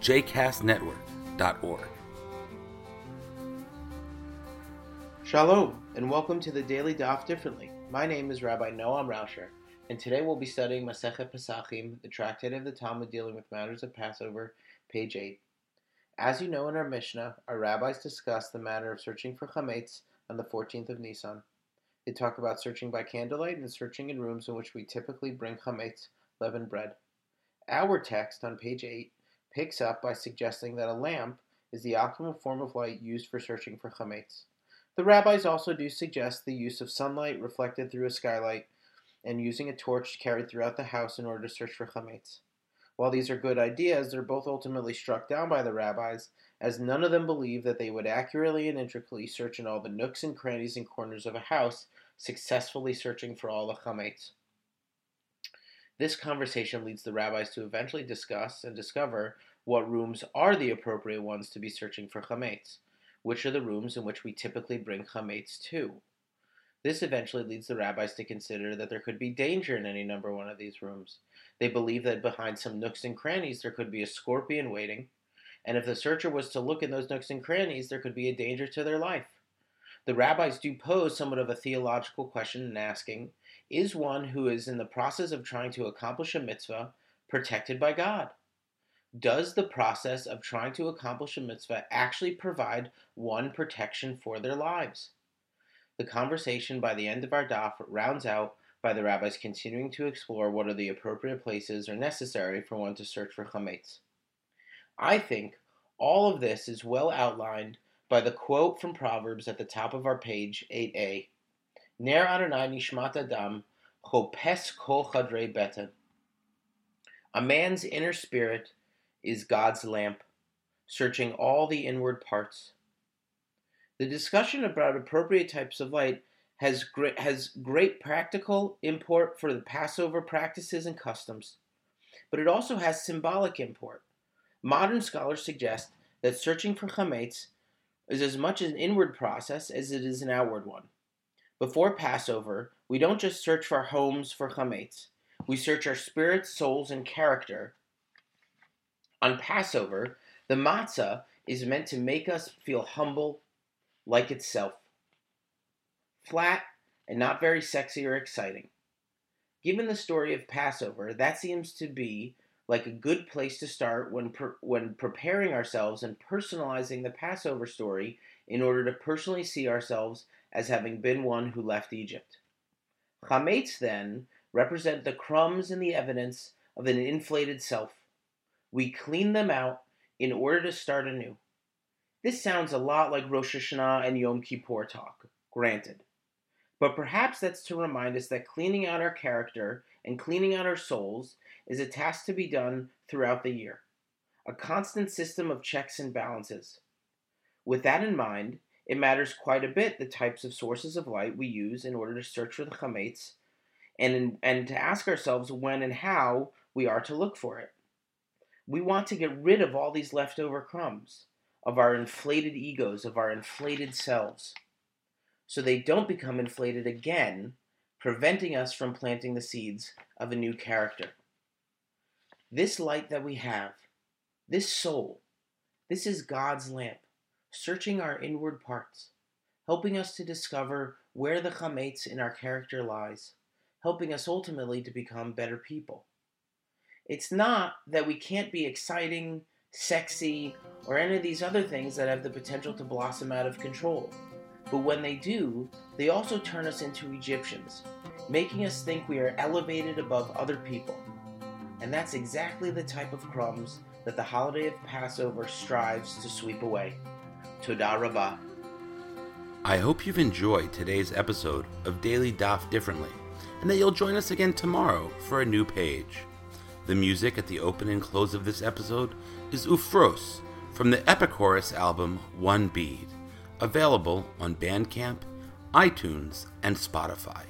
jcastnetwork.org. Shalom, and welcome to the Daily Daf Differently. My name is Rabbi Noam Rauscher, and today we'll be studying Masechet Pesachim, the tractate of the Talmud dealing with matters of Passover, page 8. As you know in our Mishnah, our rabbis discuss the matter of searching for chametz on the 14th of Nisan. They talk about searching by candlelight and searching in rooms in which we typically bring chametz, leavened bread. Our text on page 8 picks up by suggesting that a lamp is the optimal form of light used for searching for chametz. The rabbis also do suggest the use of sunlight reflected through a skylight and using a torch carried throughout the house in order to search for chametz. While these are good ideas, they're both ultimately struck down by the rabbis, as none of them believe that they would accurately and intricately search in all the nooks and crannies and corners of a house, successfully searching for all the chametz. This conversation leads the rabbis to eventually discuss and discover what rooms are the appropriate ones to be searching for chametz which are the rooms in which we typically bring chametz to. This eventually leads the rabbis to consider that there could be danger in any number one of these rooms. They believe that behind some nooks and crannies there could be a scorpion waiting, and if the searcher was to look in those nooks and crannies, there could be a danger to their life. The rabbis do pose somewhat of a theological question in asking Is one who is in the process of trying to accomplish a mitzvah protected by God? does the process of trying to accomplish a mitzvah actually provide one protection for their lives? The conversation by the end of our daf rounds out by the rabbis continuing to explore what are the appropriate places or necessary for one to search for chametz. I think all of this is well outlined by the quote from Proverbs at the top of our page 8a. Ner Adonai nishmat adam chopes kol chadrei beten. A man's inner spirit is God's lamp, searching all the inward parts. The discussion about appropriate types of light has great, has great practical import for the Passover practices and customs, but it also has symbolic import. Modern scholars suggest that searching for chametz is as much an inward process as it is an outward one. Before Passover, we don't just search for homes for chametz. We search our spirits, souls, and character on Passover, the matzah is meant to make us feel humble like itself, flat and not very sexy or exciting. Given the story of Passover, that seems to be like a good place to start when per, when preparing ourselves and personalizing the Passover story in order to personally see ourselves as having been one who left Egypt. Chametz then represent the crumbs and the evidence of an inflated self. We clean them out in order to start anew. This sounds a lot like Rosh Hashanah and Yom Kippur talk, granted. But perhaps that's to remind us that cleaning out our character and cleaning out our souls is a task to be done throughout the year, a constant system of checks and balances. With that in mind, it matters quite a bit the types of sources of light we use in order to search for the chametz and, in, and to ask ourselves when and how we are to look for it. We want to get rid of all these leftover crumbs, of our inflated egos, of our inflated selves, so they don't become inflated again, preventing us from planting the seeds of a new character. This light that we have, this soul, this is God's lamp, searching our inward parts, helping us to discover where the chametz in our character lies, helping us ultimately to become better people. It's not that we can't be exciting, sexy, or any of these other things that have the potential to blossom out of control. But when they do, they also turn us into Egyptians, making us think we are elevated above other people. And that's exactly the type of crumbs that the holiday of Passover strives to sweep away. Toda Rabbah. I hope you've enjoyed today's episode of Daily Daf Differently, and that you'll join us again tomorrow for a new page. The music at the open and close of this episode is Ufros from the Epichorus album One Bead, available on Bandcamp, iTunes, and Spotify.